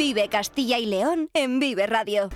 Vive Castilla y León en Vive Radio.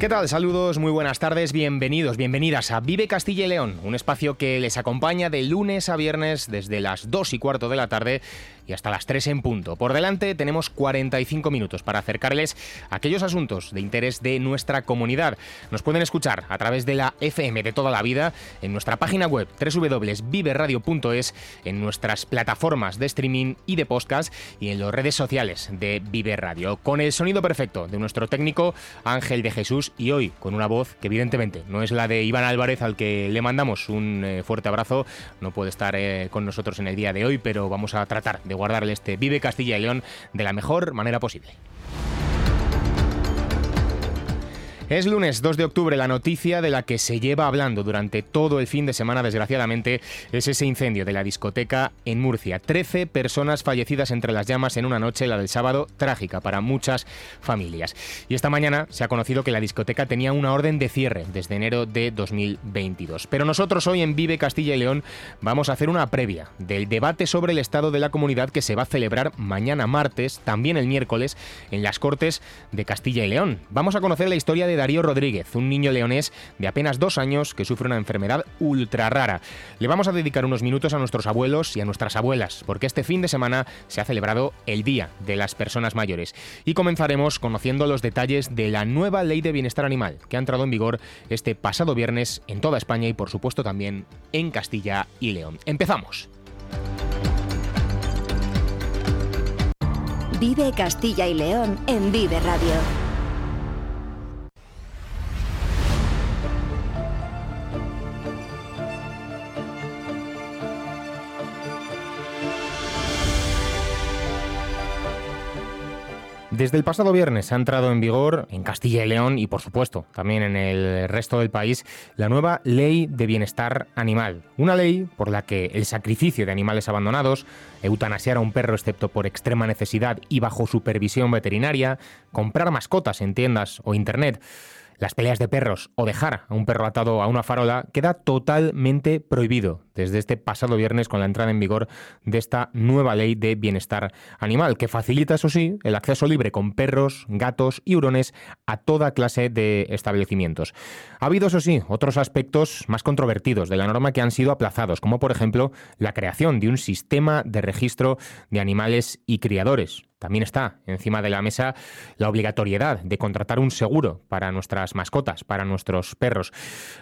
¿Qué tal? Saludos, muy buenas tardes, bienvenidos, bienvenidas a Vive Castilla y León, un espacio que les acompaña de lunes a viernes desde las 2 y cuarto de la tarde y hasta las 3 en punto. Por delante tenemos 45 minutos para acercarles aquellos asuntos de interés de nuestra comunidad. Nos pueden escuchar a través de la FM de toda la vida, en nuestra página web www.viveradio.es, en nuestras plataformas de streaming y de podcast y en las redes sociales de Vive Radio. Con el sonido perfecto de nuestro técnico Ángel de Jesús y hoy con una voz que evidentemente no es la de Iván Álvarez al que le mandamos un eh, fuerte abrazo. No puede estar eh, con nosotros en el día de hoy, pero vamos a tratar de guardarle este Vive Castilla y León de la mejor manera posible. Es lunes 2 de octubre. La noticia de la que se lleva hablando durante todo el fin de semana, desgraciadamente, es ese incendio de la discoteca en Murcia. Trece personas fallecidas entre las llamas en una noche, la del sábado, trágica para muchas familias. Y esta mañana se ha conocido que la discoteca tenía una orden de cierre desde enero de 2022. Pero nosotros hoy en Vive Castilla y León vamos a hacer una previa del debate sobre el estado de la comunidad que se va a celebrar mañana martes, también el miércoles, en las Cortes de Castilla y León. Vamos a conocer la historia de Darío Rodríguez, un niño leonés de apenas dos años que sufre una enfermedad ultra rara. Le vamos a dedicar unos minutos a nuestros abuelos y a nuestras abuelas, porque este fin de semana se ha celebrado el Día de las Personas Mayores. Y comenzaremos conociendo los detalles de la nueva Ley de Bienestar Animal, que ha entrado en vigor este pasado viernes en toda España y por supuesto también en Castilla y León. Empezamos. Vive Castilla y León en Vive Radio. Desde el pasado viernes ha entrado en vigor en Castilla y León y por supuesto también en el resto del país la nueva Ley de Bienestar Animal. Una ley por la que el sacrificio de animales abandonados, eutanasiar a un perro excepto por extrema necesidad y bajo supervisión veterinaria, comprar mascotas en tiendas o internet, las peleas de perros o dejar a un perro atado a una farola queda totalmente prohibido desde este pasado viernes con la entrada en vigor de esta nueva ley de bienestar animal, que facilita, eso sí, el acceso libre con perros, gatos y hurones a toda clase de establecimientos. Ha habido, eso sí, otros aspectos más controvertidos de la norma que han sido aplazados, como por ejemplo la creación de un sistema de registro de animales y criadores. También está encima de la mesa la obligatoriedad de contratar un seguro para nuestras mascotas, para nuestros perros.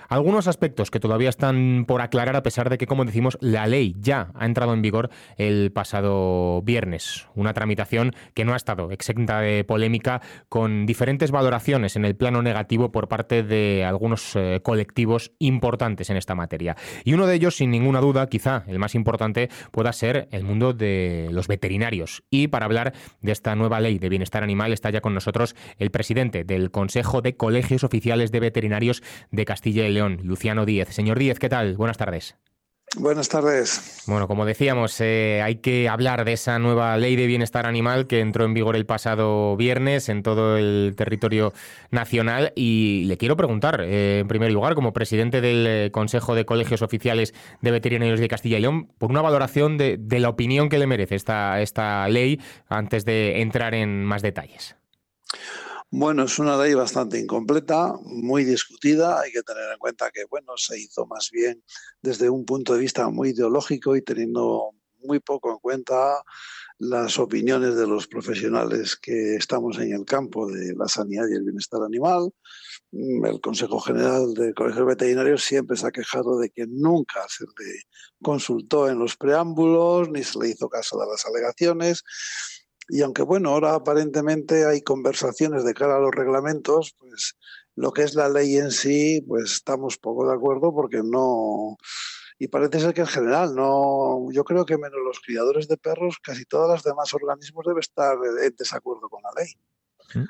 Algunos aspectos que todavía están por aclarar a pesar de que, como decimos, la ley ya ha entrado en vigor el pasado viernes. Una tramitación que no ha estado exenta de polémica con diferentes valoraciones en el plano negativo por parte de algunos eh, colectivos importantes en esta materia. Y uno de ellos, sin ninguna duda, quizá el más importante, pueda ser el mundo de los veterinarios. Y para hablar de esta nueva ley de bienestar animal está ya con nosotros el presidente del Consejo de Colegios Oficiales de Veterinarios de Castilla y León, Luciano Díez. Señor Díez, ¿qué tal? Buenas tardes. Buenas tardes. Bueno, como decíamos, eh, hay que hablar de esa nueva ley de bienestar animal que entró en vigor el pasado viernes en todo el territorio nacional y le quiero preguntar, eh, en primer lugar, como presidente del eh, Consejo de Colegios Oficiales de Veterinarios de Castilla y León, por una valoración de, de la opinión que le merece esta, esta ley antes de entrar en más detalles. Bueno, es una ley bastante incompleta, muy discutida. Hay que tener en cuenta que, bueno, se hizo más bien desde un punto de vista muy ideológico y teniendo muy poco en cuenta las opiniones de los profesionales que estamos en el campo de la sanidad y el bienestar animal. El Consejo General de Colegios Veterinarios siempre se ha quejado de que nunca se le consultó en los preámbulos ni se le hizo caso de las alegaciones y aunque bueno, ahora aparentemente hay conversaciones de cara a los reglamentos, pues lo que es la ley en sí, pues estamos poco de acuerdo porque no y parece ser que en general no, yo creo que menos los criadores de perros, casi todos los demás organismos deben estar en desacuerdo con la ley. Sí,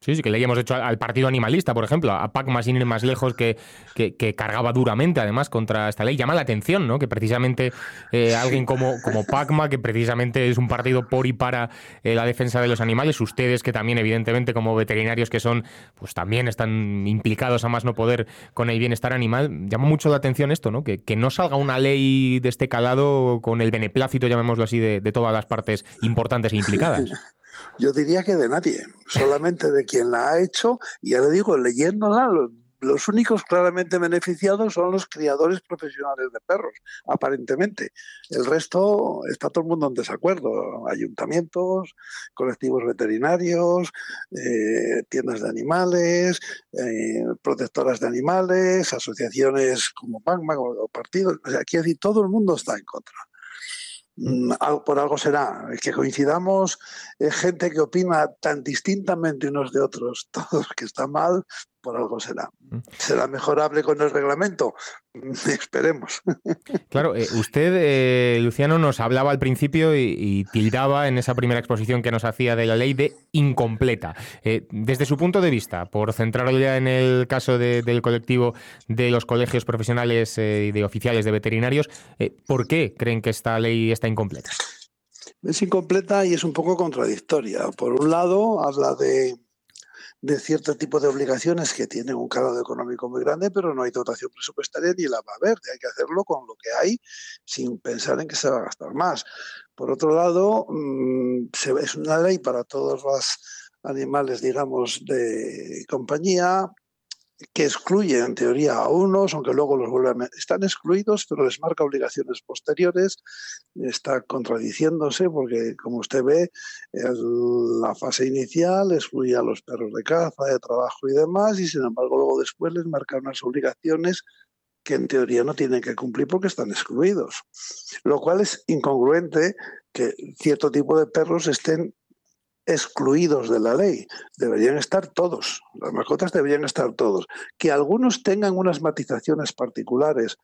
sí, que le hayamos hecho al, partido animalista, por ejemplo, a Pacma sin ir más lejos, que, que, cargaba duramente, además, contra esta ley. Llama la atención, ¿no? Que precisamente eh, alguien como, como Pacma, que precisamente es un partido por y para eh, la defensa de los animales, ustedes que también, evidentemente, como veterinarios que son, pues también están implicados a más no poder con el bienestar animal, llama mucho la atención esto, ¿no? Que, que no salga una ley de este calado con el beneplácito, llamémoslo así, de, de todas las partes importantes e implicadas. Yo diría que de nadie, solamente de quien la ha hecho, y ya le digo, leyéndola, los únicos claramente beneficiados son los criadores profesionales de perros, aparentemente. El resto está todo el mundo en desacuerdo. Ayuntamientos, colectivos veterinarios, eh, tiendas de animales, eh, protectoras de animales, asociaciones como PACMA o partidos. Aquí todo el mundo está en contra. Mm, por algo será. que coincidamos gente que opina tan distintamente unos de otros, todos que está mal, por algo será. Mm. ¿Será mejorable con el reglamento? Esperemos. Claro, eh, usted, eh, Luciano, nos hablaba al principio y, tildaba en esa primera exposición que nos hacía de la ley de incompleta. Eh, desde su punto de vista, por centrarlo ya en el caso del colectivo de los colegios profesionales y de oficiales de veterinarios, ¿por qué creen que esta ley está incompleta? Es incompleta y es un poco contradictoria. Por un lado, habla de de cierto tipo de obligaciones que tienen un calado económico muy grande, pero no hay dotación presupuestaria ni la va a haber. Hay que hacerlo con lo que hay sin pensar en que se va a gastar más. Por otro lado, mm, es una ley para todos los animales, digamos, de compañía, que excluye en teoría a unos, aunque luego los vuelven a... Están excluidos, pero les marca obligaciones posteriores, está contradiciéndose porque, como usted ve, la fase inicial excluye a los perros de caza, de trabajo y demás, y sin embargo luego después les marca unas obligaciones que en teoría no tienen que cumplir porque están excluidos. Lo cual es incongruente que cierto tipo de perros estén excluidos de la ley. Deberían estar todos. Las mascotas deberían estar todos. Que algunos tengan unas matizaciones particulares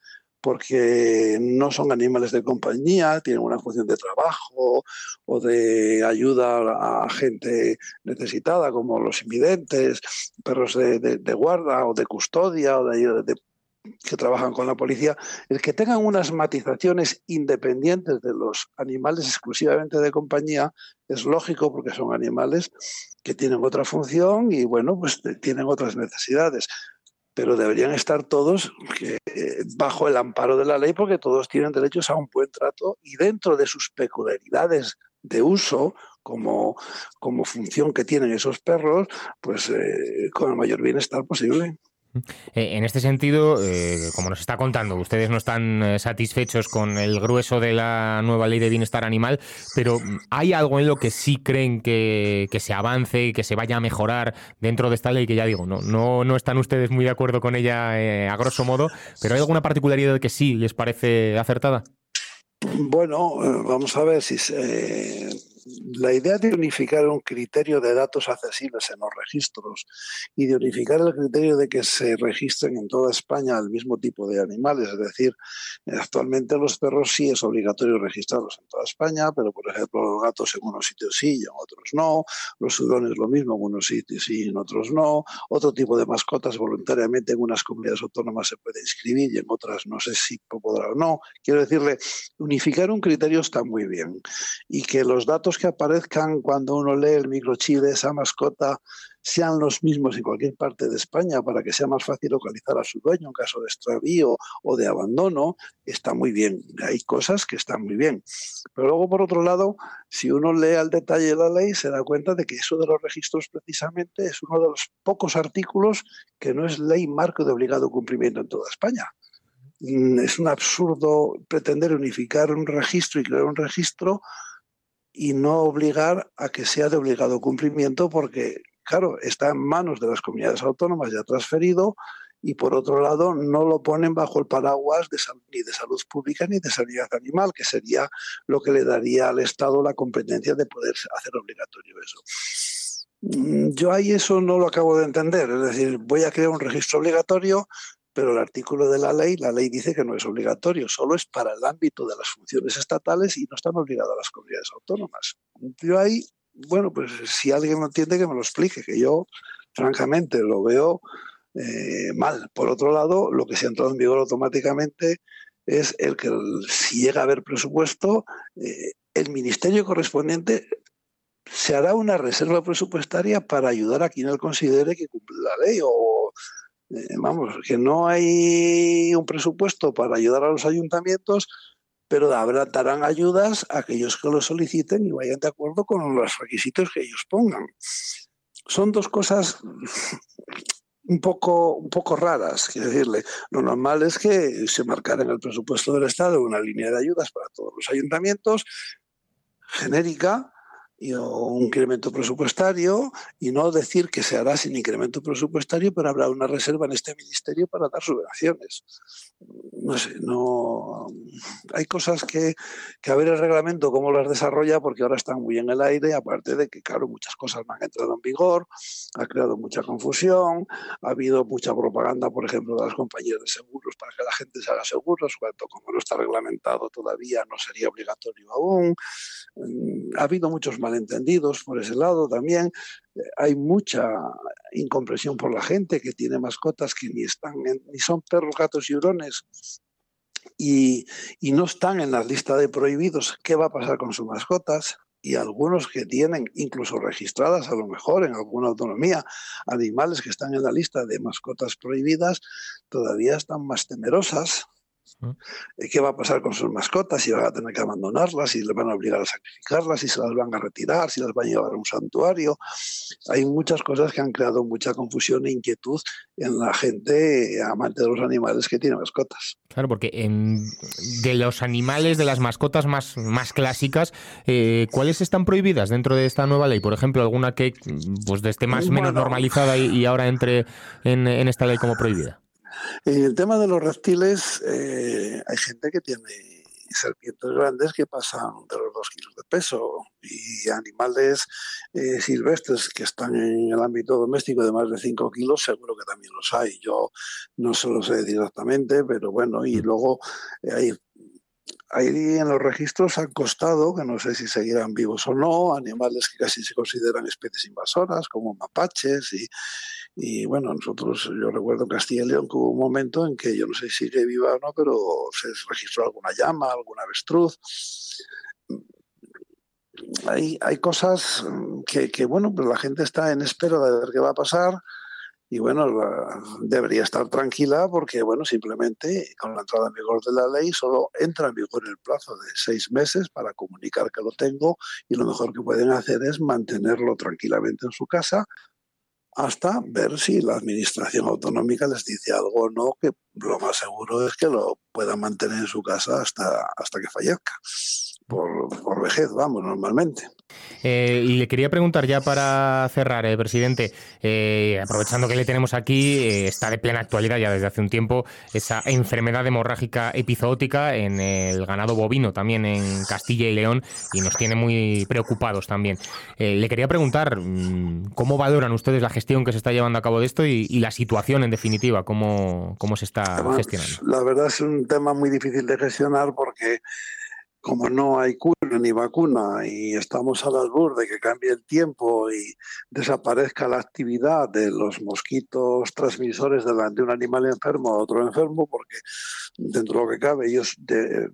porque no son animales de compañía, tienen una función de trabajo o de ayuda a gente necesitada, como los invidentes, perros de, guarda o de custodia o de, de que trabajan con la policía, el que tengan unas matizaciones independientes de los animales exclusivamente de compañía es lógico porque son animales que tienen otra función y bueno, pues tienen otras necesidades. Pero deberían estar todos bajo el amparo de la ley porque todos tienen derechos a un buen trato y dentro de sus peculiaridades de uso como, como función que tienen esos perros, pues eh, con el mayor bienestar posible. Eh, en este sentido, eh, como nos está contando, ustedes no están eh, satisfechos con el grueso de la nueva ley de bienestar animal, pero ¿hay algo en lo que sí creen que, se avance y que se vaya a mejorar dentro de esta ley? Que ya digo, no, no, no están ustedes muy de acuerdo con ella a grosso modo, pero ¿hay alguna particularidad que sí les parece acertada? Bueno, vamos a ver si se la idea de unificar un criterio de datos accesibles en los registros y de unificar el criterio de que se registren en toda España el mismo tipo de animales, es decir, actualmente los perros sí es obligatorio registrarlos en toda España, pero por ejemplo los gatos en unos sitios sí y en otros no, los hurones lo mismo en unos sitios sí y en otros no, otro tipo de mascotas voluntariamente en unas comunidades autónomas se puede inscribir y en otras no sé si podrá o no. Quiero decirle, unificar un criterio está muy bien y que los datos que aparezcan cuando uno lee el microchip de esa mascota sean los mismos en cualquier parte de España para que sea más fácil localizar a su dueño en caso de extravío o de abandono, está muy bien. Hay cosas que están muy bien. Pero luego, por otro lado, si uno lee al detalle la ley, se da cuenta de que eso de los registros precisamente es uno de los pocos artículos que no es ley marco de obligado cumplimiento en toda España. Mm, es un absurdo pretender unificar un registro y crear un registro y no obligar a que sea de obligado cumplimiento porque, claro, está en manos de las comunidades autónomas ya transferido y por otro lado no lo ponen bajo el paraguas de ni de salud pública ni de sanidad animal, que sería lo que le daría al Estado la competencia de poder hacer obligatorio eso. Mm, yo ahí eso no lo acabo de entender, es decir, voy a crear un registro obligatorio, pero el artículo de la ley, la ley dice que no es obligatorio, solo es para el ámbito de las funciones estatales y no están obligadas las comunidades autónomas. Yo ahí bueno, pues si alguien no entiende que me lo explique, que yo francamente lo veo eh, mal. Por otro lado, lo que se ha entrado en vigor automáticamente es el que si llega a haber presupuesto, eh, el ministerio correspondiente se hará una reserva presupuestaria para ayudar a quien él considere que cumple la ley o eh, vamos, que no hay un presupuesto para ayudar a los ayuntamientos, pero darán ayudas a aquellos que lo soliciten y vayan de acuerdo con los requisitos que ellos pongan. Son dos cosas un poco, un poco raras, quiero decirle. Lo normal es que se marcara en el presupuesto del Estado una línea de ayudas para todos los ayuntamientos, genérica, y un incremento presupuestario y no decir que se hará sin incremento presupuestario, pero habrá una reserva en este ministerio para dar subvenciones. No sé, no hay cosas que, que a ver el reglamento cómo las desarrolla, porque ahora están muy en el aire, aparte de que, claro, muchas cosas no han entrado en vigor, ha creado mucha confusión, ha habido mucha propaganda, por ejemplo, de las compañías de seguros para que la gente se haga seguros, cuando como no está reglamentado todavía no sería obligatorio aún. Mm, ha habido muchos malentendidos por ese lado también. Eh, hay mucha incompresión por la gente que tiene mascotas que ni están ni son perros, gatos y hurones y, y, no están en la lista de prohibidos. ¿Qué va a pasar con sus mascotas? Y algunos que tienen incluso registradas a lo mejor en alguna autonomía animales que están en la lista de mascotas prohibidas todavía están más temerosas ¿Qué va a pasar con sus mascotas? Si van a tener que abandonarlas, si les van a obligar a sacrificarlas, si se las van a retirar, si las van a llevar a un santuario. Hay muchas cosas que han creado mucha confusión e inquietud en la gente amante de los animales que tiene mascotas. Claro, porque de los animales, de las mascotas más, más clásicas, eh, ¿cuáles están prohibidas dentro de esta nueva ley? Por ejemplo, alguna que pues esté más menos normalizada y, ahora entre en esta ley como prohibida. En el tema de los reptiles, eh, hay gente que tiene serpientes grandes que pasan de los dos kilos de peso y animales eh, silvestres que están en el ámbito doméstico de más de 5 kilos, seguro que también los hay. Yo no se lo sé decir exactamente, pero bueno, y mm. luego eh, hay Ahí en los registros han costado, que no sé si seguirán vivos o no, animales que casi se consideran especies invasoras, como mapaches y, y bueno, nosotros, yo recuerdo en Castilla y León que hubo un momento en que yo no sé si sigue viva o no, pero se registró alguna llama, alguna avestruz. Hay, hay cosas que, que, bueno, pues la gente está en espera de ver qué va a pasar y bueno, debería estar tranquila porque, bueno, simplemente con la entrada en vigor de la ley solo entra en vigor el plazo de seis meses para comunicar que lo tengo y lo mejor que pueden hacer es mantenerlo tranquilamente en su casa hasta ver si la administración autonómica les dice algo o no, que lo más seguro es que lo puedan mantener en su casa hasta, hasta que fallezca, por, por vejez, vamos, normalmente. Eh, y le quería preguntar ya para cerrar, eh, presidente, eh, aprovechando que le tenemos aquí, está de plena actualidad ya desde hace un tiempo esa enfermedad hemorrágica epizootica en el ganado bovino, también en Castilla y León, y nos tiene muy preocupados también. le quería preguntar, mm, ¿cómo valoran ustedes la gestión que se está llevando a cabo de esto y, la situación en definitiva? ¿Cómo, cómo se está gestionando? La verdad es un tema muy difícil de gestionar porque como no hay cura ni vacuna y estamos al albur de que cambie el tiempo y desaparezca la actividad de los mosquitos transmisores de, un animal enfermo a otro enfermo, porque dentro de lo que cabe ellos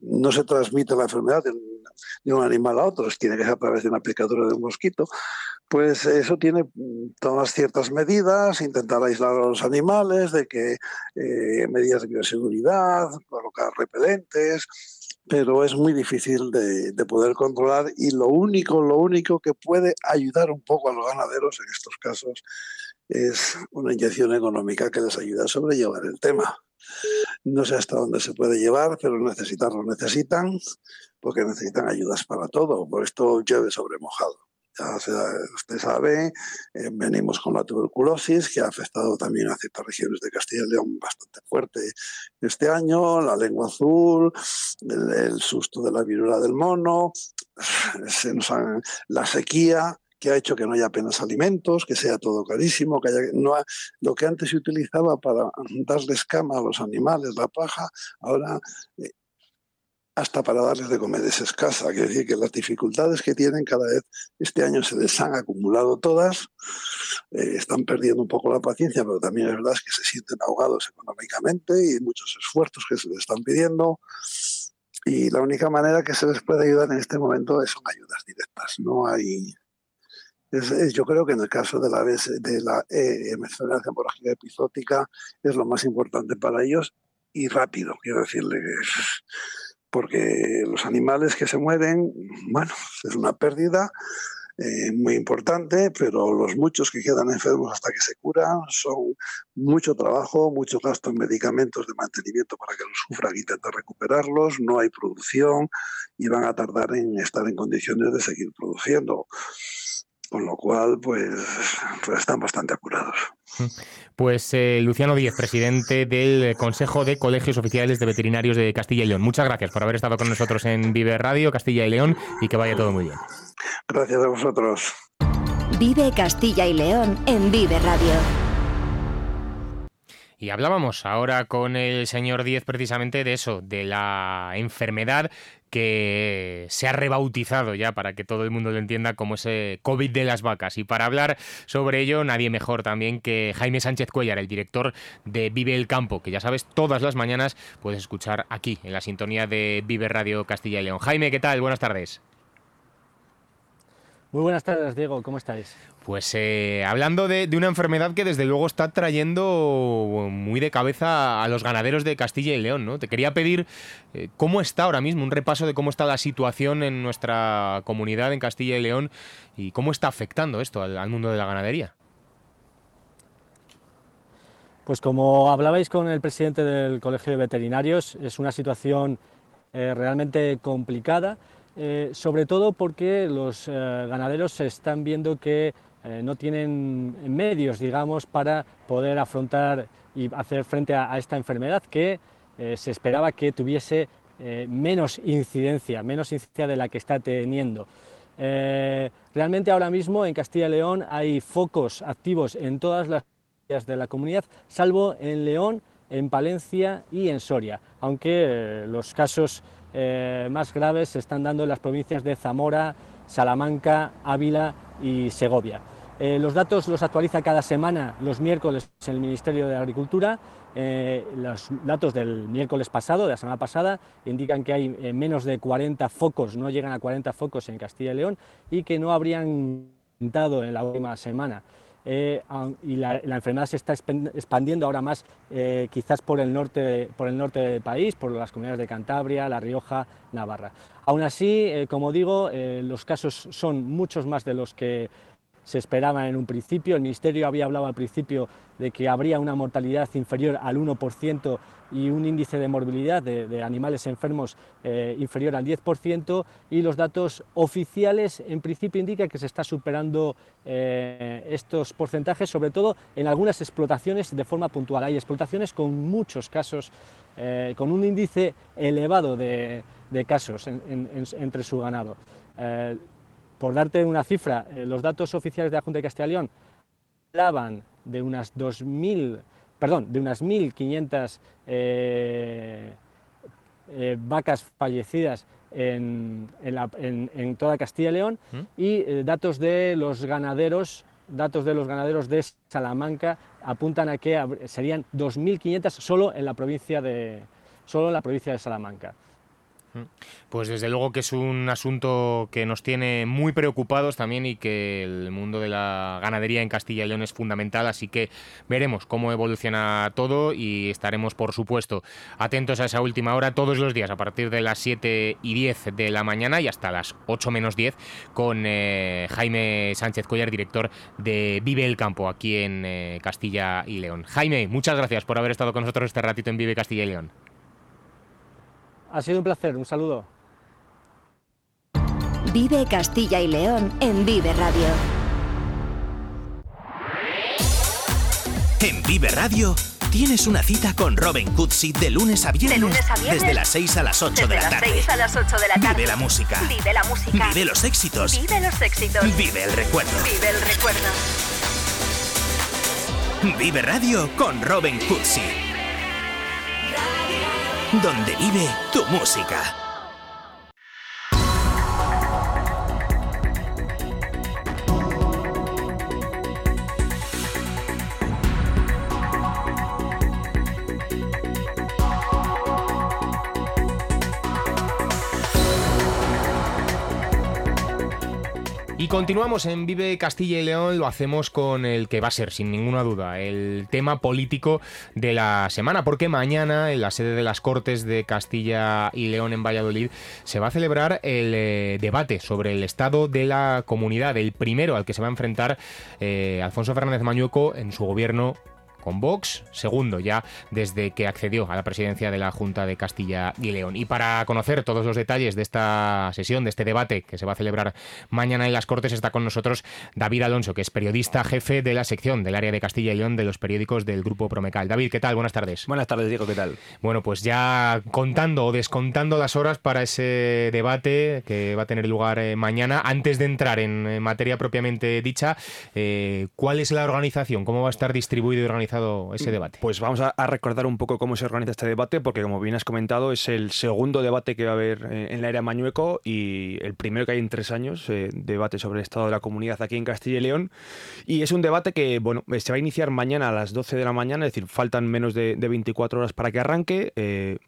no se transmite la enfermedad de un, animal a otro, tiene que ser a través de una picadura de un mosquito, pues eso tiene todas ciertas medidas, intentar aislar a los animales, de que eh, medidas de bioseguridad, colocar repelentes, pero es muy difícil de, poder controlar y lo único, lo único que puede ayudar un poco a los ganaderos en estos casos es una inyección económica que les ayude a sobrellevar el tema. No sé hasta dónde se puede llevar, pero necesitarlo necesitan, porque necesitan ayudas para todo. Por esto llueve sobre mojado usted sabe, eh, venimos con la tuberculosis, que ha afectado también a ciertas regiones de Castilla y León bastante fuerte este año, la lengua azul, el, susto de la viruela del mono, se la sequía que ha hecho que no haya apenas alimentos, que sea todo carísimo, que haya, no lo que antes se utilizaba para darle escama a los animales, la paja, ahora eh, hasta para darles de comer es escasa. Quiere decir que las dificultades que tienen cada vez este año se les han acumulado todas, eh, están perdiendo un poco la paciencia, pero también es verdad que se sienten ahogados económicamente y muchos esfuerzos que se les están pidiendo. Y la única manera que se les puede ayudar en este momento son ayudas directas. No hay. yo creo que en el caso de la, de la eh, enfermedad hemorrágica es lo más importante para ellos y rápido, quiero decirle. Porque los animales que se mueren, bueno, es una pérdida eh, muy importante, pero los muchos que quedan enfermos hasta que se curan son mucho trabajo, mucho gasto en medicamentos de mantenimiento para que los sufran e intentar recuperarlos, no hay producción y van a tardar en estar en condiciones de seguir produciendo. Con lo cual, pues, pues están bastante apurados. Pues eh, Luciano Díez, presidente del Consejo de Colegios Oficiales de Veterinarios de Castilla y León. Muchas gracias por haber estado con nosotros en Vive Radio, Castilla y León, y que vaya todo muy bien. Gracias a vosotros. Vive Castilla y León en Vive Radio. Y hablábamos ahora con el señor Díez precisamente de eso, de la enfermedad que se ha rebautizado ya para que todo el mundo lo entienda como ese COVID de las vacas. Y para hablar sobre ello, nadie mejor también que Jaime Sánchez Cuellar, el director de Vive el Campo, que ya sabes, todas las mañanas puedes escuchar aquí, en la sintonía de Vive Radio Castilla y León. Jaime, ¿qué tal? Buenas tardes. Muy buenas tardes, Diego, ¿cómo estáis? Pues eh, hablando de, una enfermedad que desde luego está trayendo muy de cabeza a los ganaderos de Castilla y León, ¿no? Te quería pedir eh, cómo está ahora mismo, un repaso de cómo está la situación en nuestra comunidad en Castilla y León y cómo está afectando esto al, mundo de la ganadería. Pues como hablabais con el presidente del Colegio de Veterinarios, es una situación eh, realmente complicada eh, sobre todo porque los eh, ganaderos están viendo que eh, no tienen medios, digamos, para poder afrontar y hacer frente a, esta enfermedad que se esperaba que tuviese menos incidencia, menos incidencia de la que está teniendo. realmente ahora mismo en Castilla y León hay focos activos en todas las áreas de la comunidad, salvo en León, en Palencia y en Soria, aunque los casos eh, más graves se están dando en las provincias de Zamora, Salamanca, Ávila y Segovia. Eh, los datos los actualiza cada semana los miércoles el Ministerio de Agricultura. Eh, los datos del miércoles pasado, de la semana pasada, indican que hay menos de 40 focos, no llegan a 40 focos en Castilla y León y que no habrían aumentado en la última semana. Eh, y la, enfermedad se está expandiendo ahora más eh, quizás por el, norte, por el norte del país, por las comunidades de Cantabria, La Rioja, Navarra. Aún así, eh, como digo, los casos son muchos más de los que se esperaba en un principio. El Ministerio había hablado al principio de que habría una mortalidad inferior al 1% y un índice de morbilidad de, animales enfermos eh, inferior al 10% y los datos oficiales en principio indican que se está superando eh, estos porcentajes, sobre todo en algunas explotaciones de forma puntual. Hay explotaciones con muchos casos, eh, con un índice elevado de, casos entre su ganado. por darte una cifra, los datos oficiales de la Junta de Castilla y León hablaban de unas 2.000 perdón, de unas 1.500 eh, eh, vacas fallecidas en, toda Castilla y León ¿Mm? y eh, datos de los ganaderos datos de los ganaderos de Salamanca apuntan a que serían 2.500 solo en la provincia de solo en la provincia de Salamanca. Pues desde luego que es un asunto que nos tiene muy preocupados también y que el mundo de la ganadería en Castilla y León es fundamental, así que veremos cómo evoluciona todo y estaremos, por supuesto, atentos a esa última hora todos los días a partir de las 7 y 10 de la mañana y hasta las 8 menos 10 con eh, Jaime Sánchez Collar, director de Vive el Campo aquí en eh, Castilla y León. Jaime, muchas gracias por haber estado con nosotros este ratito en Vive Castilla y León. Ha sido un placer, un saludo. Vive Castilla y León en Vive Radio. En Vive Radio tienes una cita con Robin Cootsy de lunes a viernes. Desde las 6 a las 8 de la tarde. a las 8 de la tarde. Vive la música. Vive la música. Vive los éxitos. Vive los éxitos. Vive el recuerdo. Vive el recuerdo. Vive Radio con Robin Cootsy donde vive tu música. Continuamos en Vive Castilla y León, lo hacemos con el que va a ser, sin ninguna duda, el tema político de la semana, porque mañana en la sede de las Cortes de Castilla y León en Valladolid se va a celebrar el eh, debate sobre el estado de la comunidad, el primero al que se va a enfrentar eh, Alfonso Fernández Mañueco en su gobierno con Vox, segundo ya desde que accedió a la presidencia de la Junta de Castilla y León. Y para conocer todos los detalles de esta sesión, de este debate que se va a celebrar mañana en las Cortes, está con nosotros David Alonso, que es periodista jefe de la sección del área de Castilla y León de los periódicos del Grupo Promecal. David, ¿qué tal? Buenas tardes. Buenas tardes, Diego, ¿qué tal? Bueno, pues ya contando o descontando las horas para ese debate que va a tener lugar eh, mañana, antes de entrar en materia propiamente dicha, eh, ¿cuál es la organización? ¿Cómo va a estar distribuido y organizado? Ese debate? Pues vamos a, recordar un poco cómo se organiza este debate, porque como bien has comentado, es el segundo debate que va a haber eh, en la era Mañueco y el primero que hay en tres años, eh, debate sobre el estado de la comunidad aquí en Castilla y León. Y es un debate que, bueno, eh, se va a iniciar mañana a las 12 de la mañana, es decir, faltan menos de, 24 horas para que arranque.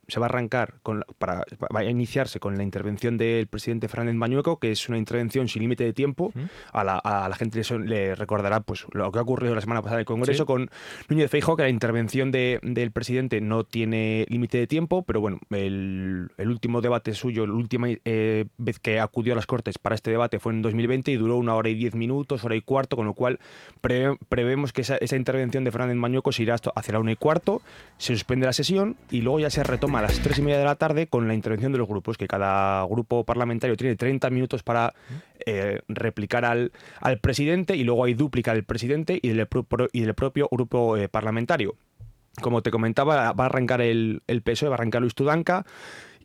se va a arrancar, con, para, va a iniciarse con la intervención del presidente Fernández Mañueco, que es una intervención sin límite de tiempo. A, la, gente le recordará pues lo que ha ocurrido la semana pasada en el Congreso con Núñez Feijóo que la intervención del presidente no tiene límite de tiempo, pero bueno, el, último debate suyo, la última eh, vez que acudió a las Cortes para este debate fue en 2020 y duró una hora y diez minutos, hora y cuarto, con lo cual prevemos que esa, intervención de Fernández Mañueco se irá hacia la una y cuarto, se suspende la sesión y luego ya se retoma a las tres y media de la tarde con la intervención de los grupos, que cada grupo parlamentario tiene 30 minutos para eh, replicar al, presidente y luego hay dúplica del presidente y del, y del propio grupo eh, parlamentario. Como te comentaba, va a arrancar el, el PSOE, va a arrancar Luis Tudanca.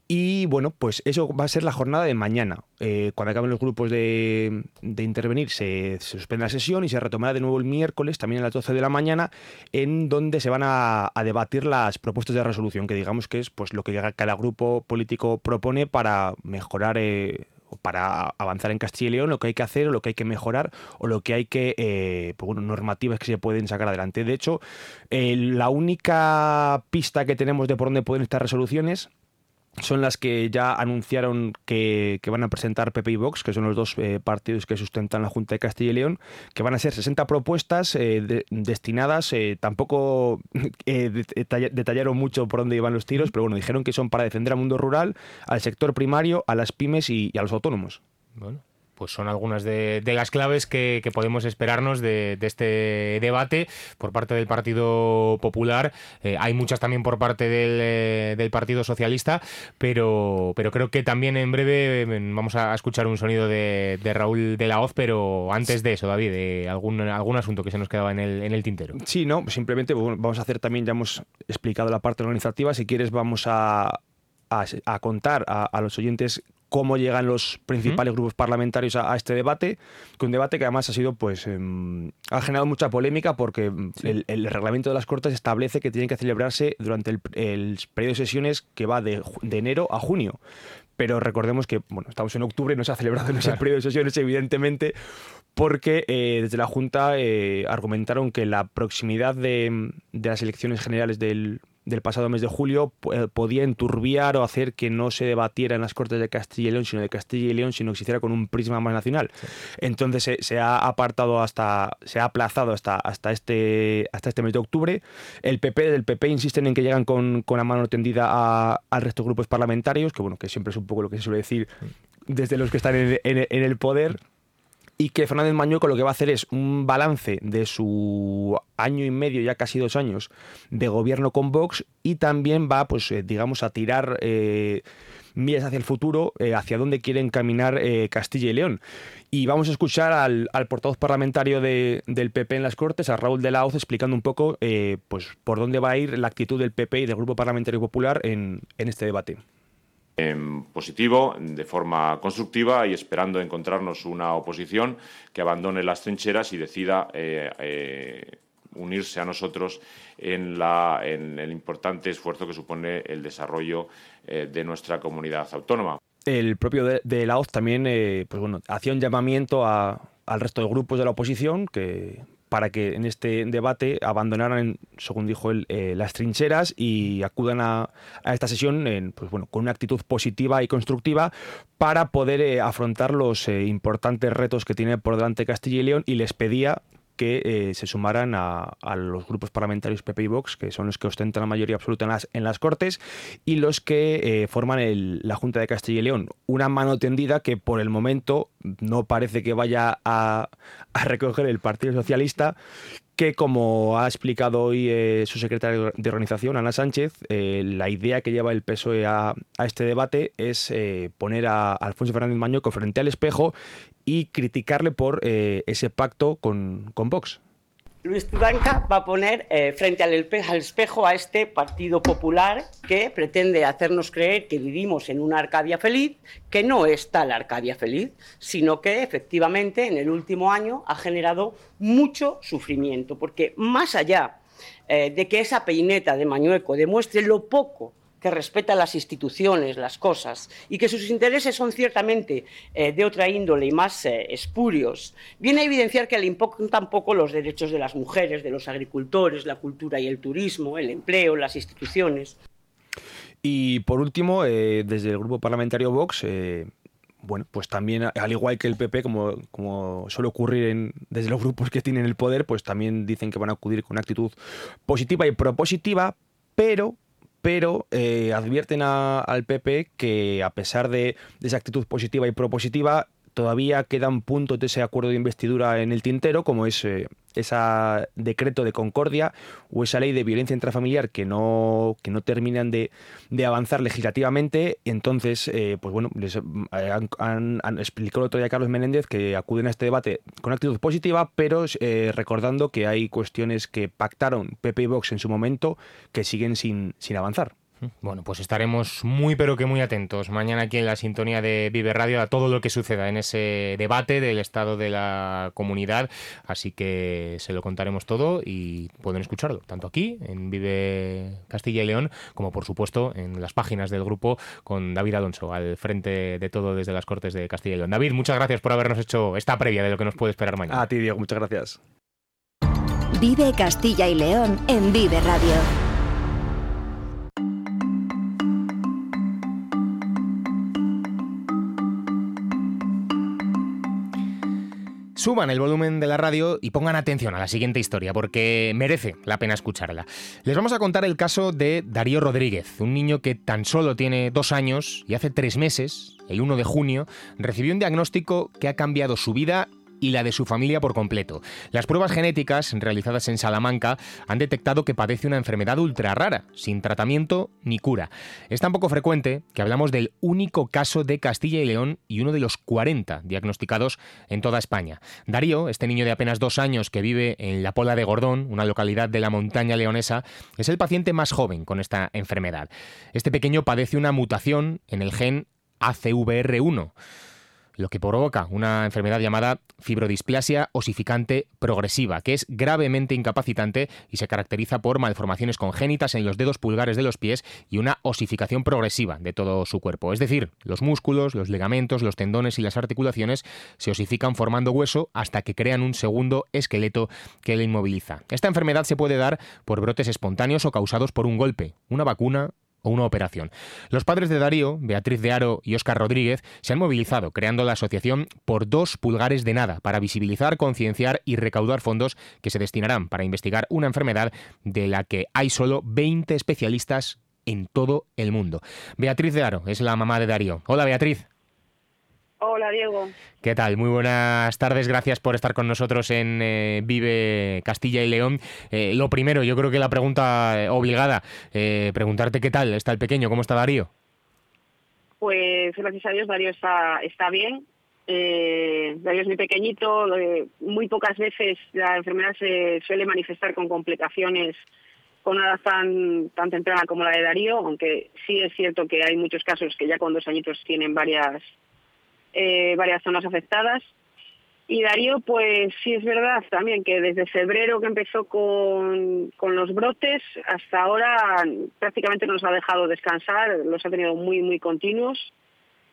Y bueno, pues eso va a ser la jornada de mañana. Eh, cuando acaben los grupos de, de intervenir, se, suspende la sesión y se retomará de nuevo el miércoles, también a las 12 de la mañana, en donde se van a, debatir las propuestas de resolución, que digamos que es pues lo que cada grupo político propone para mejorar eh, para avanzar en Castilla y León, lo que hay que hacer o lo que hay que mejorar o lo que hay que, eh, pues bueno, normativas que se pueden sacar adelante. De hecho, eh, la única pista que tenemos de por dónde pueden estas resoluciones son las que ya anunciaron que, van a presentar PP y Vox, que son los dos eh, partidos que sustentan la Junta de Castilla y León, que van a ser 60 propuestas eh, destinadas, eh, tampoco detallaron mucho por dónde iban los tiros, pero bueno, dijeron que son para defender al mundo rural, al sector primario, a las pymes y, y a los autónomos. Bueno, pues son algunas de, las claves que, podemos esperarnos de, este debate por parte del Partido Popular. Eh, hay muchas también por parte eh, del, Partido Socialista, pero, pero creo que también en breve em, vamos a escuchar un sonido de, Raúl de la Hoz, pero antes de eso, David, de algún, algún asunto que se nos quedaba en el, en el tintero. Sí, no, simplemente vamos a hacer también, ya hemos explicado la parte organizativa, si quieres vamos a, a, contar a, los oyentes cómo llegan los principales grupos parlamentarios a, este debate, que un debate que además ha sido, pues, em, ha generado mucha polémica porque el, reglamento de las Cortes establece que tienen que celebrarse durante el, periodo de sesiones que va de, enero a junio. Pero recordemos que, bueno, estamos en octubre, no se ha celebrado en ese periodo de sesiones, evidentemente, porque eh, desde la Junta eh, argumentaron que la proximidad de, de las elecciones generales del del pasado mes de julio eh, podía enturbiar o hacer que no se debatiera en las Cortes de Castilla y León, sino de Castilla y León, sino que se hiciera con un prisma más nacional. Entonces se, ha apartado hasta, se ha aplazado hasta, hasta, este, hasta este mes de octubre. El PP, del PP insisten en que llegan con, con la mano tendida al resto de grupos parlamentarios, que bueno, que siempre es un poco lo que se suele decir desde los que están en, en el poder y que Fernández Mañueco lo que va a hacer es un balance de su año y medio, ya casi dos años, de gobierno con Vox y también va, pues, eh, digamos, a tirar eh, hacia el futuro, eh, hacia dónde quieren caminar Castilla y León. Y vamos a escuchar al, portavoz parlamentario del PP en las Cortes, a Raúl de la explicando un poco pues, por dónde va a ir la actitud del PP y del Grupo Parlamentario Popular en este debate en positivo, de forma constructiva y esperando encontrarnos una oposición que abandone las trincheras y decida eh, eh, unirse a nosotros en, el importante esfuerzo que supone el desarrollo eh, de nuestra comunidad autónoma. El propio de, la OZ también pues bueno, hacía un llamamiento al resto de grupos de la oposición que para que en este debate abandonaran, según dijo él, eh, las trincheras y acudan a, esta sesión en, pues bueno, con una actitud positiva y constructiva para poder eh, afrontar los importantes retos que tiene por delante Castilla y León y les pedía que eh, se sumaran a, los grupos parlamentarios PP y Vox, que son los que ostentan la mayoría absoluta en las, en las Cortes, y los que eh, forman la Junta de Castilla y León. Una mano tendida que por el momento no parece que vaya a, recoger el Partido Socialista, que como ha explicado hoy eh, su secretaria de organización, Ana Sánchez, la idea que lleva el PSOE a, este debate es poner a Alfonso Fernández Mañoco frente al espejo y criticarle por eh, ese pacto con, con Vox. Luis Tudanca va a poner eh, frente al, espejo a este Partido Popular que pretende hacernos creer que vivimos en una Arcadia feliz, que no es tal Arcadia feliz, sino que efectivamente en el último año ha generado mucho sufrimiento, porque más allá eh, de que esa peineta de Mañueco demuestre lo poco que respeta las instituciones, las cosas, y que sus intereses son ciertamente eh, de otra índole y más eh, espurios, viene a evidenciar que le importan poco los derechos de las mujeres, de los agricultores, la cultura y el turismo, el empleo, las instituciones. Y por último, eh, desde el grupo parlamentario Vox, bueno, pues también, al igual que el PP, como, como suele ocurrir desde los grupos que tienen el poder, pues también dicen que van a acudir con una actitud positiva y propositiva, pero pero eh, advierten al PP que a pesar de, esa actitud positiva y propositiva, todavía quedan puntos de ese acuerdo de investidura en el tintero, como es eh, ese decreto de concordia o esa ley de violencia intrafamiliar que no, que no terminan de, avanzar legislativamente. Entonces, eh, pues bueno, les han, explicado el otro día Carlos Menéndez que acuden a este debate con actitud positiva, pero recordando que hay cuestiones que pactaron PP y Vox en su momento que siguen sin, sin avanzar. Bueno, pues estaremos muy pero que muy atentos mañana aquí en la sintonía de Vive Radio a todo lo que suceda en ese debate del estado de la comunidad, así que se lo contaremos todo y pueden escucharlo tanto aquí en Vive Castilla y León como por supuesto en las páginas del grupo con David Alonso al frente de todo desde las Cortes de Castilla y León. David, muchas gracias por habernos hecho esta previa de lo que nos puede esperar mañana. A ti, Diego, muchas gracias. Vive Castilla y León en Vive Radio. Suban el volumen de la radio y pongan atención a la siguiente historia, porque merece la pena escucharla. Les vamos a contar el caso de Darío Rodríguez, un niño que tan solo tiene dos años y hace tres meses, el 1 de junio, recibió un diagnóstico que ha cambiado su vida y la de su familia por completo. Las pruebas genéticas realizadas en Salamanca han detectado que padece una enfermedad ultra rara, sin tratamiento ni cura. Es tan poco frecuente que hablamos del único caso de Castilla y León y uno de los 40 diagnosticados en toda España. Darío, este niño de apenas dos años que vive en La Pola de Gordón, una localidad de la montaña leonesa, es el paciente más joven con esta enfermedad. Este pequeño padece una mutación en el gen ACVR1 lo que provoca una enfermedad llamada fibrodisplasia osificante progresiva, que es gravemente incapacitante y se caracteriza por malformaciones congénitas en los dedos pulgares de los pies y una osificación progresiva de todo su cuerpo. Es decir, los músculos, los ligamentos, los tendones y las articulaciones se osifican formando hueso hasta que crean un segundo esqueleto que le inmoviliza. Esta enfermedad se puede dar por brotes espontáneos o causados por un golpe, una vacuna, una operación. Los padres de Darío, Beatriz de Aro y Óscar Rodríguez, se han movilizado creando la asociación por dos pulgares de nada para visibilizar, concienciar y recaudar fondos que se destinarán para investigar una enfermedad de la que hay solo 20 especialistas en todo el mundo. Beatriz de Aro es la mamá de Darío. Hola Beatriz. Hola, Diego. ¿Qué tal? Muy buenas tardes. Gracias por estar con nosotros en eh, Vive Castilla y León. Eh, lo primero, yo creo que la pregunta eh, obligada, preguntarte qué tal está el pequeño, cómo está Darío. Pues gracias a Dios Darío está, está bien. Darío es muy pequeñito, muy pocas veces la enfermedad se suele manifestar con complicaciones con una edad tan, tan temprana como la de Darío, aunque sí es cierto que hay muchos casos que ya con dos añitos tienen varias eh, varias zonas afectadas. Y Darío, pues sí es verdad también que desde febrero que empezó con, con los brotes hasta ahora prácticamente no nos ha dejado descansar, los ha tenido muy, muy continuos,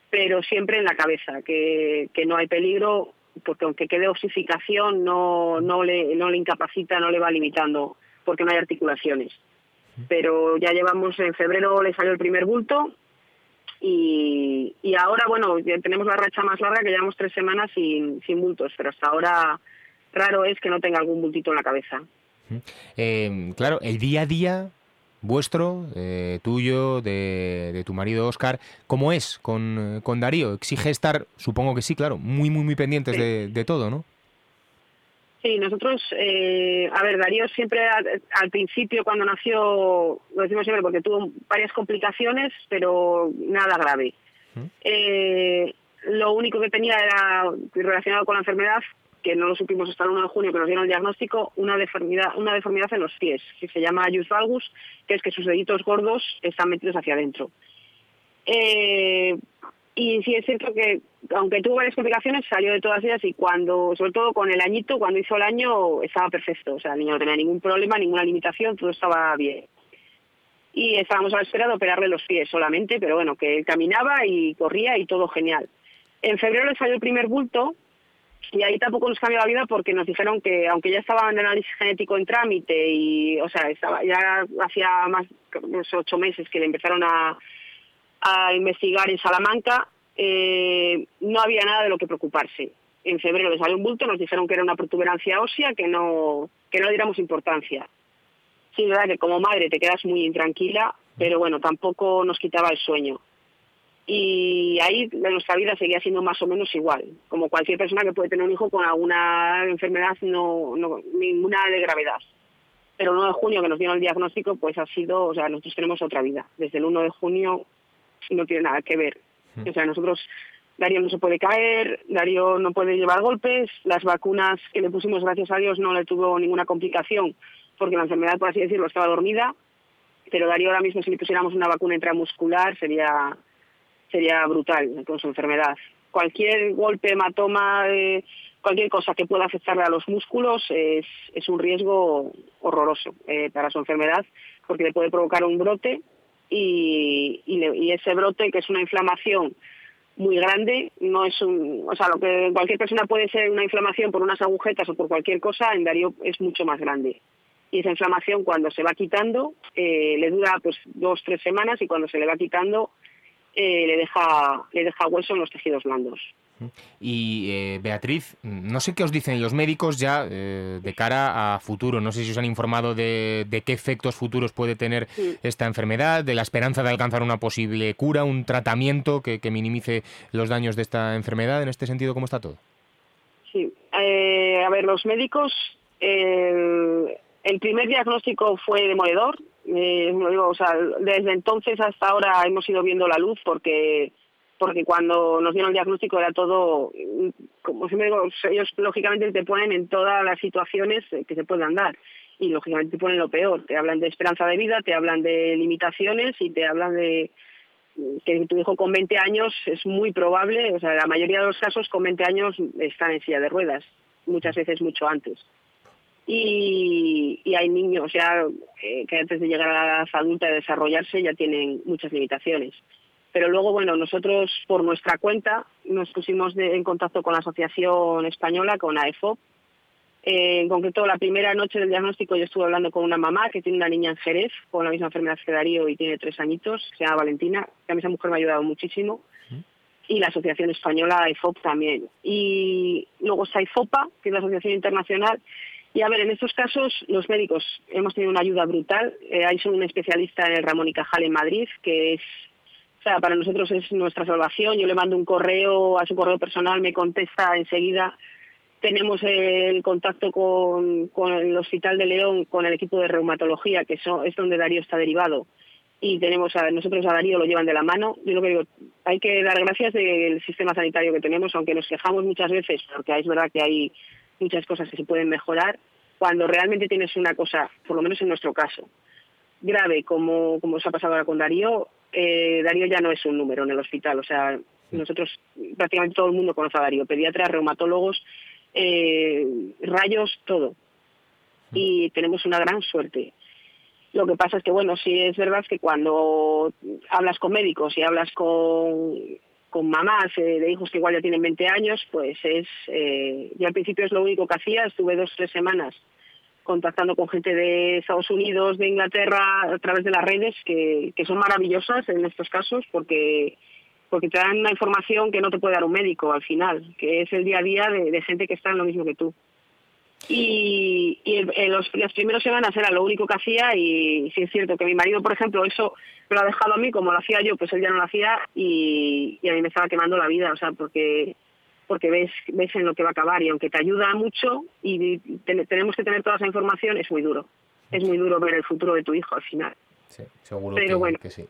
pero siempre en la cabeza, que, que no hay peligro porque aunque quede osificación no, no, le, no le incapacita, no le va limitando, porque no hay articulaciones. Pero ya llevamos, en febrero le salió el primer bulto y, y ahora, bueno, tenemos la racha más larga que llevamos tres semanas sin, sin bultos, pero hasta ahora raro es que no tenga algún bultito en la cabeza. Eh, claro, el día a día vuestro, eh, tuyo, de, tu marido Oscar, ¿cómo es con, con, Darío? ¿Exige estar, supongo que sí, claro, muy, muy, muy pendientes de, de, todo, ¿no? Sí, nosotros, eh, a ver, Darío siempre al, principio cuando nació, lo decimos siempre porque tuvo varias complicaciones, pero nada grave. Eh, lo único que tenía era relacionado con la enfermedad que no lo supimos hasta el 1 de junio que nos dieron el diagnóstico, una deformidad, una deformidad en los pies, que se llama ius valgus, que es que sus deditos gordos están metidos hacia adentro. Eh, y sí es cierto que, aunque tuvo varias complicaciones, salió de todas ellas y cuando, sobre todo con el añito, cuando hizo el año, estaba perfecto. O sea, el niño no tenía ningún problema, ninguna limitación, todo estaba bien. Y estábamos a la espera de operarle los pies solamente, pero bueno, que él caminaba y corría y todo genial. En febrero le salió el primer bulto, y ahí tampoco nos cambió la vida porque nos dijeron que aunque ya estaba en análisis genético en trámite y o sea estaba ya hacía más unos ocho meses que le empezaron a, a investigar en Salamanca eh, no había nada de lo que preocuparse en febrero le salió un bulto nos dijeron que era una protuberancia ósea que no que no le diéramos importancia sí es verdad que como madre te quedas muy intranquila pero bueno tampoco nos quitaba el sueño y ahí nuestra vida seguía siendo más o menos igual, como cualquier persona que puede tener un hijo con alguna enfermedad, no, no ninguna de gravedad. Pero el 1 de junio que nos dieron el diagnóstico, pues ha sido, o sea, nosotros tenemos otra vida. Desde el 1 de junio no tiene nada que ver. Hmm. O sea, nosotros, Darío no se puede caer, Darío no puede llevar golpes, las vacunas que le pusimos, gracias a Dios, no le tuvo ninguna complicación, porque la enfermedad, por así decirlo, estaba dormida. Pero Darío ahora mismo, si le pusiéramos una vacuna intramuscular, sería sería brutal con su enfermedad. Cualquier golpe, hematoma, eh, cualquier cosa que pueda afectarle a los músculos es, es un riesgo horroroso eh, para su enfermedad porque le puede provocar un brote y, y, ese brote, que es una inflamación muy grande, no es un, o sea, lo que cualquier persona puede ser una inflamación por unas agujetas o por cualquier cosa, en Darío es mucho más grande. Y esa inflamación cuando se va quitando, eh, le dura pues dos, tres semanas y cuando se le va quitando eh, le, deja, le deja hueso en los tejidos blandos. Y eh, Beatriz, no sé qué os dicen los médicos ya eh, de cara a futuro. No sé si os han informado de, qué efectos futuros puede tener esta enfermedad, de la esperanza de alcanzar una posible cura, un tratamiento que, minimice los daños de esta enfermedad. En este sentido, ¿cómo está todo? Sí, a ver, los médicos, el primer diagnóstico fue demoledor. Eh, o sea, desde entonces hasta ahora hemos ido viendo la luz porque porque cuando nos dieron el diagnóstico era todo, como siempre digo, ellos lógicamente te ponen en todas las situaciones que se puedan dar y lógicamente te ponen lo peor. Te hablan de esperanza de vida, te hablan de limitaciones y te hablan de que tu hijo con 20 años es muy probable, o sea, la mayoría de los casos con 20 años están en silla de ruedas, muchas veces mucho antes y, y hay niños ya eh, que antes de llegar a la edad adulta de desarrollarse ya tienen muchas limitaciones. Pero luego, bueno, nosotros por nuestra cuenta nos pusimos en contacto con la Asociación Española, con AEFOP. Eh, en concreto, la primera noche del diagnóstico yo estuve hablando con una mamá que tiene una niña en Jerez con la misma enfermedad que Darío y tiene tres añitos, se llama Valentina, que a mí esa mujer me ha ayudado muchísimo. Y la Asociación Española AEFOP también. Y luego está IFOPA, que es la Asociación Internacional, y a ver, en estos casos los médicos hemos tenido una ayuda brutal. Eh, hay un especialista en el Ramón y Cajal en Madrid, que es, para nosotros es nuestra salvación. Yo le mando un correo a su correo personal, me contesta enseguida. Tenemos el contacto con, con el Hospital de León, con el equipo de reumatología, que es donde Darío está derivado. Y tenemos a nosotros a Darío lo llevan de la mano. Yo lo que digo, hay que dar gracias del sistema sanitario que tenemos, aunque nos quejamos muchas veces, porque es verdad que hay muchas cosas que se pueden mejorar, cuando realmente tienes una cosa, por lo menos en nuestro caso, grave, como, como os ha pasado ahora con Darío, eh, Darío ya no es un número en el hospital. O sea, nosotros, prácticamente todo el mundo conoce a Darío, pediatras, reumatólogos, eh, rayos, todo. Y tenemos una gran suerte. Lo que pasa es que, bueno, sí es verdad que cuando hablas con médicos y hablas con con mamás eh, de hijos que igual ya tienen 20 años, pues es, eh, yo al principio es lo único que hacía, estuve dos o tres semanas contactando con gente de Estados Unidos, de Inglaterra, a través de las redes, que, que son maravillosas en estos casos, porque porque te dan una información que no te puede dar un médico al final, que es el día a día de, gente que está en lo mismo que tú. Y, y los, las primeras semanas era lo único que hacía y sí es cierto que mi marido, por ejemplo, eso lo ha dejado a mí, como lo hacía yo, pues él ya no lo hacía y, y a mí me estaba quemando la vida, o sea, porque porque ves ves en lo que va a acabar y aunque te ayuda mucho y te, tenemos que tener toda esa información, es muy duro. Es muy duro ver el futuro de tu hijo al final. Sí, seguro Pero que, bueno. que sí.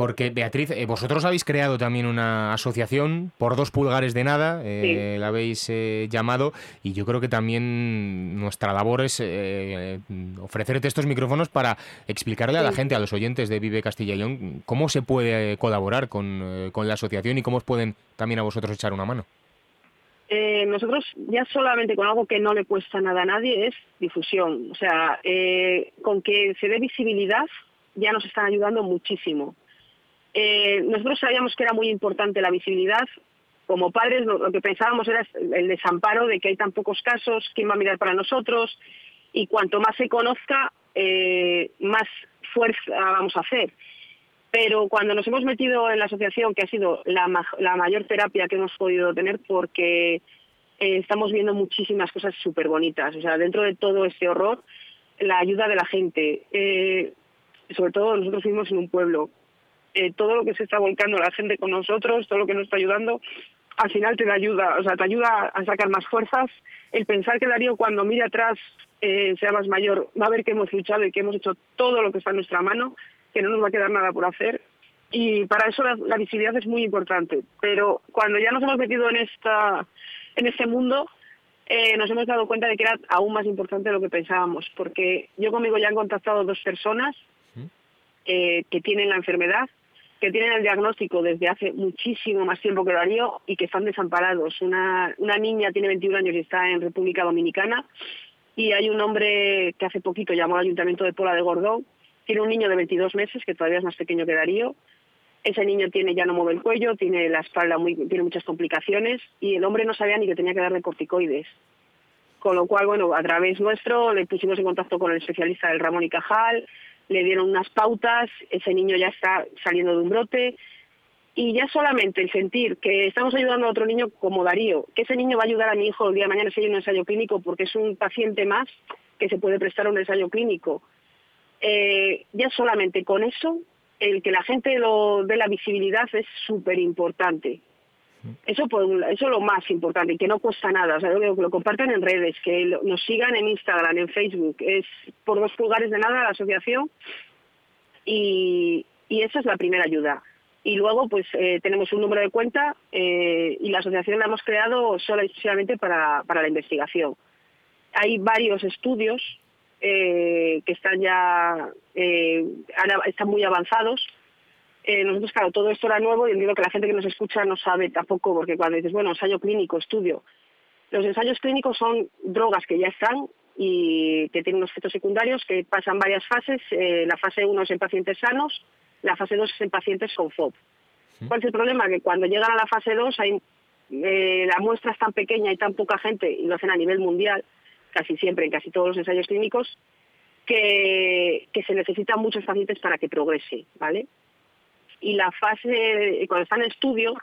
Porque, Beatriz, eh, vosotros habéis creado también una asociación por dos pulgares de nada, eh, la habéis eh, llamado, y yo creo que también nuestra labor es eh, ofrecerte estos micrófonos para explicarle a la gente, a los oyentes de Vive Castilla y León, cómo se puede eh, colaborar con, eh, con la asociación y cómo os pueden también a vosotros echar una mano. Eh, nosotros ya solamente con algo que no le cuesta nada a nadie es difusión. O sea, eh, con que se dé visibilidad ya nos están ayudando muchísimo. Eh, nosotros sabíamos que era muy importante la visibilidad. Como padres lo, que pensábamos era el desamparo de que hay tan pocos casos, quién va a mirar para nosotros y cuanto más se conozca, eh, más fuerza vamos a hacer. Pero cuando nos hemos metido en la asociación, que ha sido la mayor terapia que hemos podido tener, porque eh, estamos viendo muchísimas cosas súper bonitas. O sea, dentro de todo este horror, la ayuda de la gente. Eh, sobre todo nosotros vivimos en un pueblo. Eh, todo lo que se está volcando la gente con nosotros, todo lo que nos está ayudando, al final te da ayuda, o sea, te ayuda a sacar más fuerzas. El pensar que Darío cuando mire atrás, eh, sea más mayor, va a ver que hemos luchado y que hemos hecho todo lo que está en nuestra mano, que no nos va a quedar nada por hacer. Y para eso la, la visibilidad es muy importante. Pero cuando ya nos hemos metido en esta, en este mundo, eh, nos hemos dado cuenta de que era aún más importante de lo que pensábamos, porque yo conmigo ya han contactado dos personas eh, que tienen la enfermedad, que tienen el diagnóstico desde hace muchísimo más tiempo que Darío y que están desamparados. Una, una niña tiene 21 años y está en República Dominicana y hay un hombre que hace poquito llamó al Ayuntamiento de Pola de Gordón, tiene un niño de 22 meses que todavía es más pequeño que Darío. Ese niño tiene ya no mueve el cuello, tiene la espalda muy, tiene muchas complicaciones y el hombre no sabía ni que tenía que darle corticoides. Con lo cual, bueno, a través nuestro le pusimos en contacto con el especialista del Ramón y Cajal, le dieron unas pautas, ese niño ya está saliendo de un brote y ya solamente el sentir que estamos ayudando a otro niño como Darío, que ese niño va a ayudar a mi hijo el día de mañana si hay un ensayo clínico porque es un paciente más que se puede prestar un ensayo clínico. Eh, ya solamente con eso, el que la gente lo dé la visibilidad es súper importante. Eso, por eso es lo más importante, que no cuesta nada. O sea, digo que lo compartan en redes, que lo- nos sigan en Instagram, en Facebook. Es por dos pulgares de nada la asociación y, y esa es la primera ayuda. Y luego, pues eh, tenemos un número de cuenta eh, y la asociación la hemos creado solo y exclusivamente para, para la investigación. Hay varios estudios eh, que están ya eh, están muy avanzados. Eh, nosotros, claro, todo esto era nuevo y entiendo que la gente que nos escucha no sabe tampoco, porque cuando dices, bueno, ensayo clínico, estudio, los ensayos clínicos son drogas que ya están y que tienen unos efectos secundarios que pasan varias fases. Eh, la fase 1 es en pacientes sanos, la fase 2 es en pacientes con FOB. ¿Cuál es el problema? Que cuando llegan a la fase 2 hay, eh, la muestra es tan pequeña y tan poca gente, y lo hacen a nivel mundial, casi siempre, en casi todos los ensayos clínicos, que, que se necesitan muchos pacientes para que progrese, ¿vale? Y la fase, cuando está en estudio,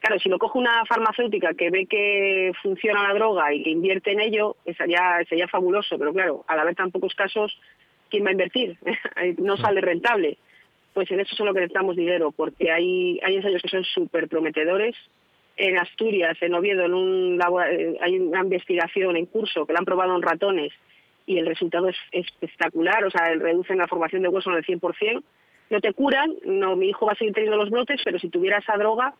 claro, si lo coge una farmacéutica que ve que funciona la droga y que invierte en ello, sería, sería fabuloso, pero claro, al haber tan pocos casos, ¿quién va a invertir? no sale rentable. Pues en eso es en lo que necesitamos dinero, porque hay, hay ensayos que son súper prometedores. En Asturias, en Oviedo, en un labora- eh, hay una investigación en curso que la han probado en ratones y el resultado es espectacular, o sea, reducen la formación de hueso en el 100%. No te curan, no, mi hijo va a seguir teniendo los brotes, pero si tuviera esa droga,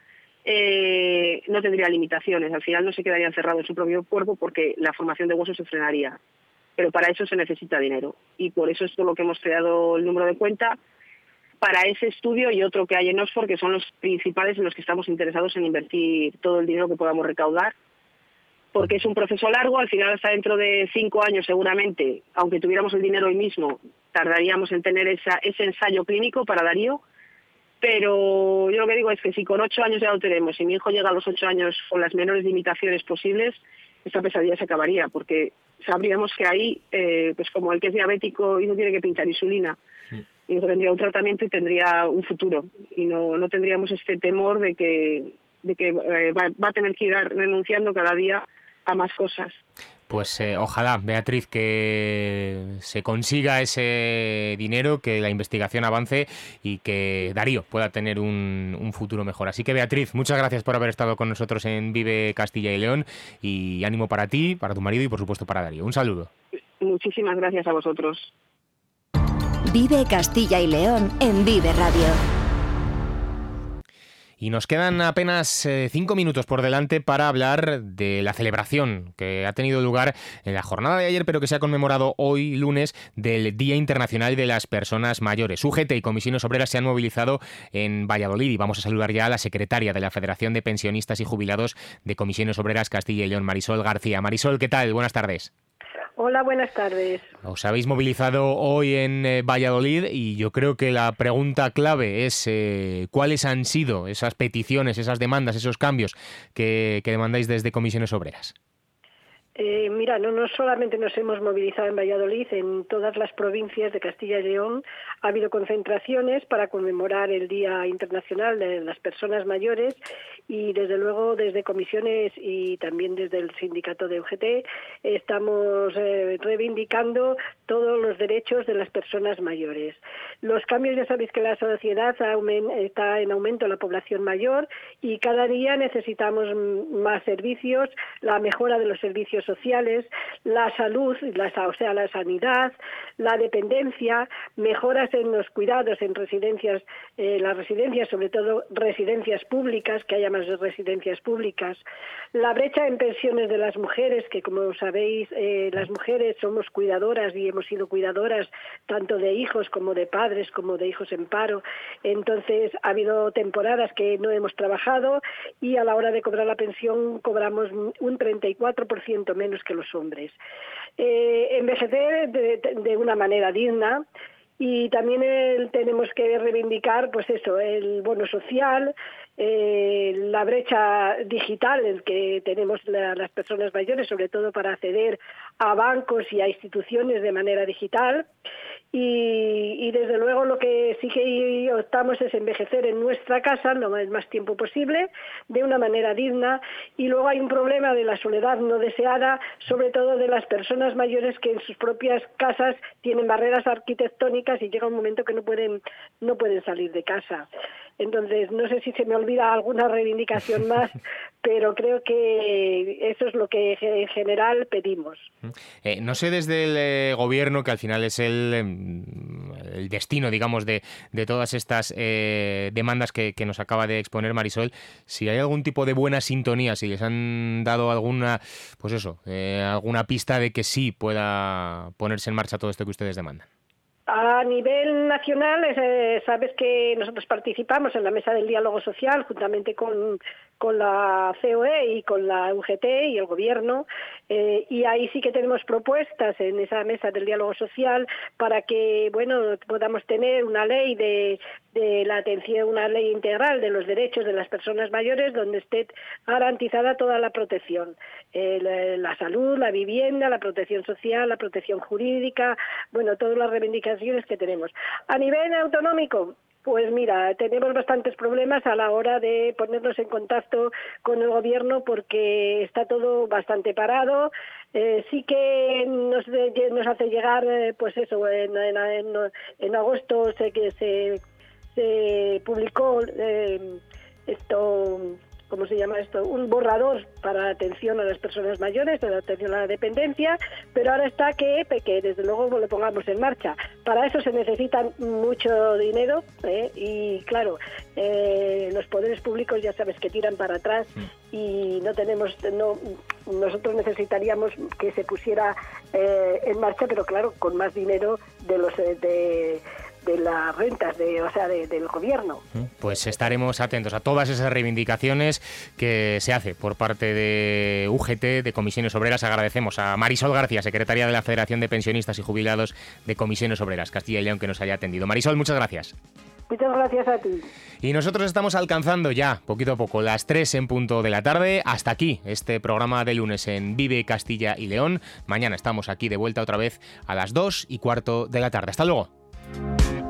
eh, no tendría limitaciones. Al final no se quedaría encerrado en su propio cuerpo porque la formación de hueso se frenaría. Pero para eso se necesita dinero. Y por eso es por lo que hemos creado el número de cuenta para ese estudio y otro que hay en Oxford, que son los principales en los que estamos interesados en invertir todo el dinero que podamos recaudar. Porque es un proceso largo, al final hasta dentro de cinco años seguramente, aunque tuviéramos el dinero hoy mismo, tardaríamos en tener esa, ese ensayo clínico para Darío, pero yo lo que digo es que si con ocho años ya lo tenemos, si mi hijo llega a los ocho años con las menores limitaciones posibles, esta pesadilla se acabaría, porque sabríamos que ahí, eh, pues como el que es diabético y no tiene que pintar insulina, y tendría un tratamiento y tendría un futuro, y no, no tendríamos este temor de que, de que eh, va, va, a tener que ir renunciando cada día a más cosas. Pues eh, ojalá, Beatriz, que se consiga ese dinero, que la investigación avance y que Darío pueda tener un, un, futuro mejor. Así que Beatriz, muchas gracias por haber estado con nosotros en Vive Castilla y León y ánimo para ti, para tu marido y por supuesto para Darío. Un saludo. Muchísimas gracias a vosotros. Vive Castilla y León en Vive Radio. Y nos quedan apenas eh, cinco minutos por delante para hablar de la celebración que ha tenido lugar en la jornada de ayer, pero que se ha conmemorado hoy, lunes, del Día Internacional de las Personas Mayores. UGT y Comisiones Obreras se han movilizado en Valladolid y vamos a saludar ya a la secretaria de la Federación de Pensionistas y Jubilados de Comisiones Obreras Castilla y León, Marisol García. Marisol, ¿qué tal? Buenas tardes. Hola, buenas tardes. Os habéis movilizado hoy en eh, Valladolid y yo creo que la pregunta clave es eh, cuáles han sido esas peticiones, esas demandas, esos cambios que, que demandáis desde comisiones obreras. Eh, mira, no, no solamente nos hemos movilizado en Valladolid, en todas las provincias de Castilla y León ha habido concentraciones para conmemorar el Día Internacional de las Personas Mayores y desde luego desde comisiones y también desde el sindicato de UGT estamos eh, reivindicando todos los derechos de las personas mayores. Los cambios, ya sabéis que la sociedad está en aumento la población mayor y cada día necesitamos más servicios, la mejora de los servicios sociales, la salud, la, o sea, la sanidad, la dependencia, mejoras en los cuidados en residencias, eh, las residencias, sobre todo residencias públicas, que haya más residencias públicas, la brecha en pensiones de las mujeres, que como sabéis, eh, las mujeres somos cuidadoras y hemos sido cuidadoras tanto de hijos como de padres, como de hijos en paro. Entonces, ha habido temporadas que no hemos trabajado y a la hora de cobrar la pensión cobramos un 34% menos que los hombres. Eh, envejecer de, de una manera digna, y también tenemos que reivindicar pues eso el bono social eh, la brecha digital en que tenemos las personas mayores sobre todo para acceder a bancos y a instituciones de manera digital y, desde luego lo que sí que optamos es envejecer en nuestra casa lo más tiempo posible, de una manera digna. Y luego hay un problema de la soledad no deseada, sobre todo de las personas mayores que en sus propias casas tienen barreras arquitectónicas y llega un momento que no pueden, no pueden salir de casa. Entonces, no sé si se me olvida alguna reivindicación más, pero creo que eso es lo que en general pedimos. Eh, no sé desde el eh, gobierno, que al final es el, em, el destino, digamos, de, de todas estas eh, demandas que, que, nos acaba de exponer Marisol, si hay algún tipo de buena sintonía, si les han dado alguna, pues eso, alguna pista de que sí pueda ponerse en marcha todo esto que ustedes demandan. A nivel nacional, eh, sabes que nosotros participamos en la mesa del diálogo social juntamente con, con la COE y con la UGT y el Gobierno, eh, y ahí sí que tenemos propuestas en esa mesa del diálogo social para que, bueno, podamos tener una ley de, de la atención, una ley integral de los derechos de las personas mayores donde esté garantizada toda la protección, eh, la, salud, la vivienda, la protección social, la protección jurídica, bueno, todas las reivindicaciones que tenemos. A nivel autonómico, pues mira, tenemos bastantes problemas a la hora de ponernos en contacto con el gobierno porque está todo bastante parado. Eh, sí que nos, nos hace llegar, eh, pues eso, en, en, agosto sé que se, se publicó eh, esto ¿cómo se llama esto? Un borrador para atención a las personas mayores, para atención a la dependencia, pero ahora está que, que desde luego lo pongamos en marcha. Para eso se necesita mucho dinero ¿eh? y claro, eh, los poderes públicos ya sabes que tiran para atrás y no tenemos, no, nosotros necesitaríamos que se pusiera eh, en marcha, pero claro, con más dinero de los de de las rentas de, o sea, del gobierno. Mm, pues estaremos atentos a todas esas reivindicaciones que se hace por parte de UGT, de Comisiones Obreras. Agradecemos a Marisol García, secretaria de la Federación de Pensionistas y Jubilados de Comisiones Obreras, Castilla y León, que nos haya atendido. Marisol, muchas gracias. Muchas gracias a ti. Y nosotros estamos alcanzando ya, poquito a poco, las 3 en punto de la tarde. Hasta aquí este programa de lunes en Vive Castilla y León. Mañana estamos aquí de vuelta otra vez a las 2 y cuarto de la tarde. Hasta luego. Bye.